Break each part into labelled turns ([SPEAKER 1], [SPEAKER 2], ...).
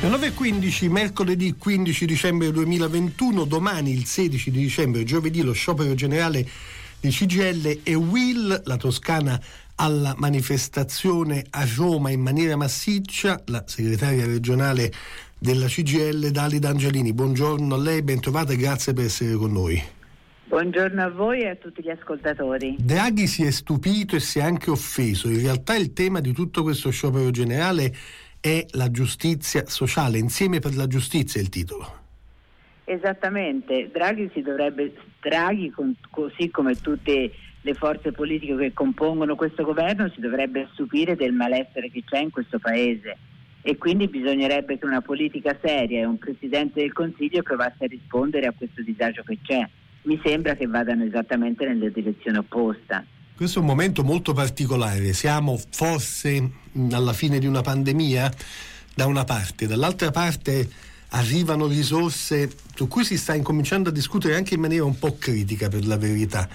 [SPEAKER 1] 9.15, mercoledì 15 dicembre 2021, domani il 16 di dicembre, giovedì lo sciopero generale di CGL e Will, la Toscana alla manifestazione a Roma in maniera massiccia, la segretaria regionale della CGL Dalida Angelini. Buongiorno a lei, ben trovata e grazie per essere con noi.
[SPEAKER 2] Buongiorno a voi e a tutti gli ascoltatori.
[SPEAKER 1] Draghi si è stupito e si è anche offeso. In realtà il tema di tutto questo sciopero generale è la giustizia sociale, insieme per la giustizia è il titolo.
[SPEAKER 2] Esattamente, Draghi si dovrebbe, Draghi così come tutte le forze politiche che compongono questo governo si dovrebbe stupire del malessere che c'è in questo paese e quindi bisognerebbe che una politica seria e un Presidente del Consiglio provasse a rispondere a questo disagio che c'è. Mi sembra che vadano esattamente nella direzione opposta.
[SPEAKER 1] Questo è un momento molto particolare, siamo forse alla fine di una pandemia? Da una parte, dall'altra parte arrivano risorse su cui si sta incominciando a discutere anche in maniera un po' critica per la verità.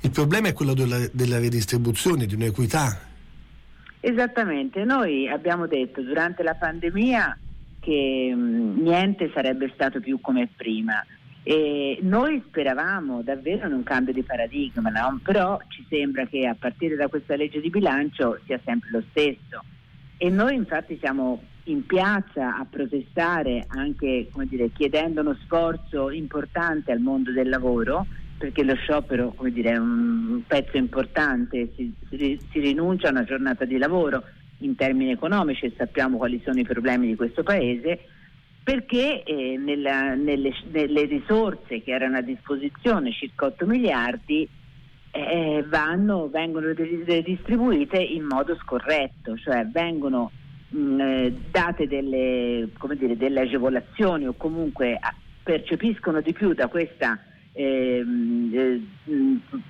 [SPEAKER 1] Il problema è quello della, della redistribuzione, di un'equità.
[SPEAKER 2] Esattamente, noi abbiamo detto durante la pandemia che mh, niente sarebbe stato più come prima e noi speravamo davvero in un cambio di paradigma, no? però ci sembra che a partire da questa legge di bilancio sia sempre lo stesso. E noi infatti siamo in piazza a protestare anche dire, chiedendo uno sforzo importante al mondo del lavoro, perché lo sciopero dire, è un pezzo importante, si, si, si rinuncia a una giornata di lavoro in termini economici e sappiamo quali sono i problemi di questo Paese perché eh, nella, nelle, nelle, risorse che erano a disposizione, circa 8 miliardi, eh, vanno, vengono distribuite in modo scorretto, cioè vengono mh, mm, eh, date delle, dire, delle, agevolazioni o comunque percepiscono di più da questa ehm, eh,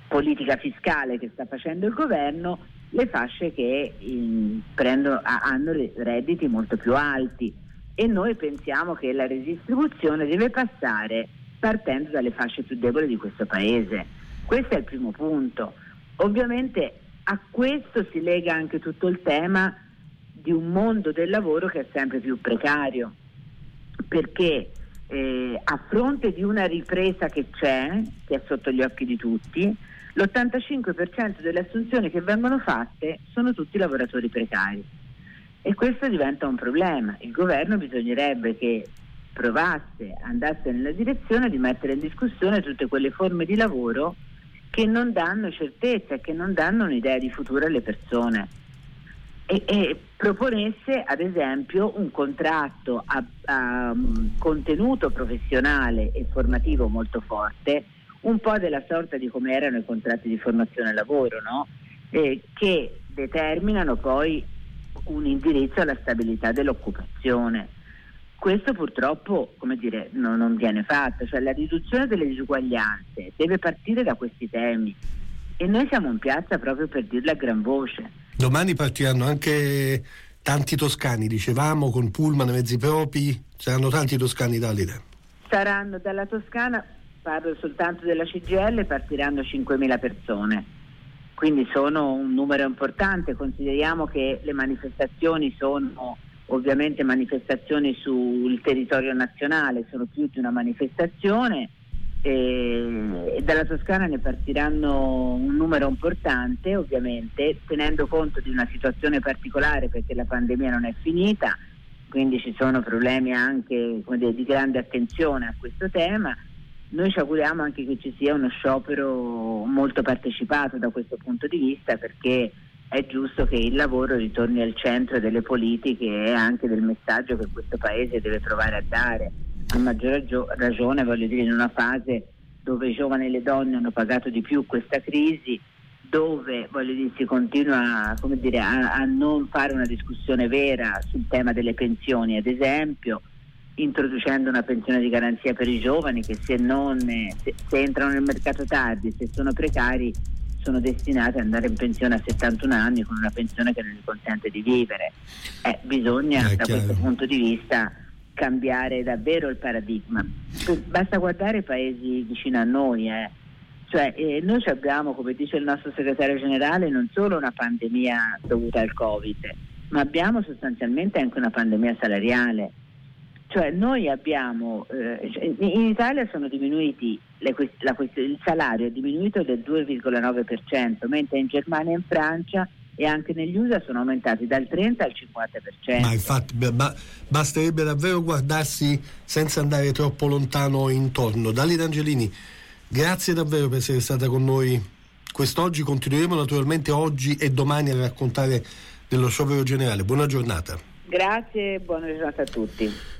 [SPEAKER 2] politica fiscale che sta facendo il governo le fasce che in, prendono, hanno redditi molto più alti e noi pensiamo che la redistribuzione deve passare partendo dalle fasce più deboli di questo Paese. Questo è il primo punto. Ovviamente a questo si lega anche tutto il tema di un mondo del lavoro che è sempre più precario, perché eh, a fronte di una ripresa che c'è, che è sotto gli occhi di tutti, l'85% delle assunzioni che vengono fatte sono tutti lavoratori precari. E questo diventa un problema. Il governo bisognerebbe che provasse, andasse nella direzione di mettere in discussione tutte quelle forme di lavoro che non danno certezza, che non danno un'idea di futuro alle persone. E, e proponesse ad esempio un contratto a, a um, contenuto professionale e formativo molto forte, un po' della sorta di come erano i contratti di formazione lavoro, no? eh, che determinano poi un indirizzo alla stabilità dell'occupazione. Questo purtroppo dire, no, non viene fatto, cioè la riduzione delle disuguaglianze deve partire da questi temi e noi siamo in piazza proprio per dirlo a gran voce.
[SPEAKER 1] Domani partiranno anche tanti toscani, dicevamo, con pullman, mezzi propri, saranno tanti toscani d'Alida.
[SPEAKER 2] Saranno dalla Toscana, parlo soltanto della CGL, partiranno 5.000 persone quindi sono un numero importante, consideriamo che le manifestazioni sono ovviamente manifestazioni sul territorio nazionale, sono più di una manifestazione e, dalla Toscana ne partiranno un numero importante ovviamente tenendo conto di una situazione particolare perché la pandemia non è finita, quindi ci sono problemi anche dire, di grande attenzione a questo tema noi ci auguriamo anche che ci sia uno sciopero molto partecipato da questo punto di vista perché è giusto che il lavoro ritorni al centro delle politiche e anche del messaggio che questo Paese deve provare a dare. A maggior ragione, voglio dire, in una fase dove i giovani e le donne hanno pagato di più questa crisi, dove dire, si continua dire, a, a non fare una discussione vera sul tema delle pensioni, ad esempio, introducendo una pensione di garanzia per i giovani che se, non, se, se entrano nel mercato tardi, se sono precari, sono destinati ad andare in pensione a 71 anni con una pensione che non gli consente di vivere. Eh, bisogna eh, da questo punto di vista cambiare davvero il paradigma. Basta guardare i paesi vicino a noi. Eh. Cioè, eh, noi abbiamo, come dice il nostro segretario generale, non solo una pandemia dovuta al Covid, ma abbiamo sostanzialmente anche una pandemia salariale Cioè noi abbiamo, eh, in Italia sono diminuiti, le, la, il salario è diminuito del 2,9%, mentre in Germania e in Francia e anche negli USA sono aumentati dal 30 al 50%.
[SPEAKER 1] Ma infatti ba- basterebbe davvero guardarsi senza andare troppo lontano intorno. Dalida Angelini, grazie davvero per essere stata con noi quest'oggi. Continueremo naturalmente oggi e domani a raccontare dello sciopero generale. Buona giornata.
[SPEAKER 2] Grazie e buona giornata a tutti.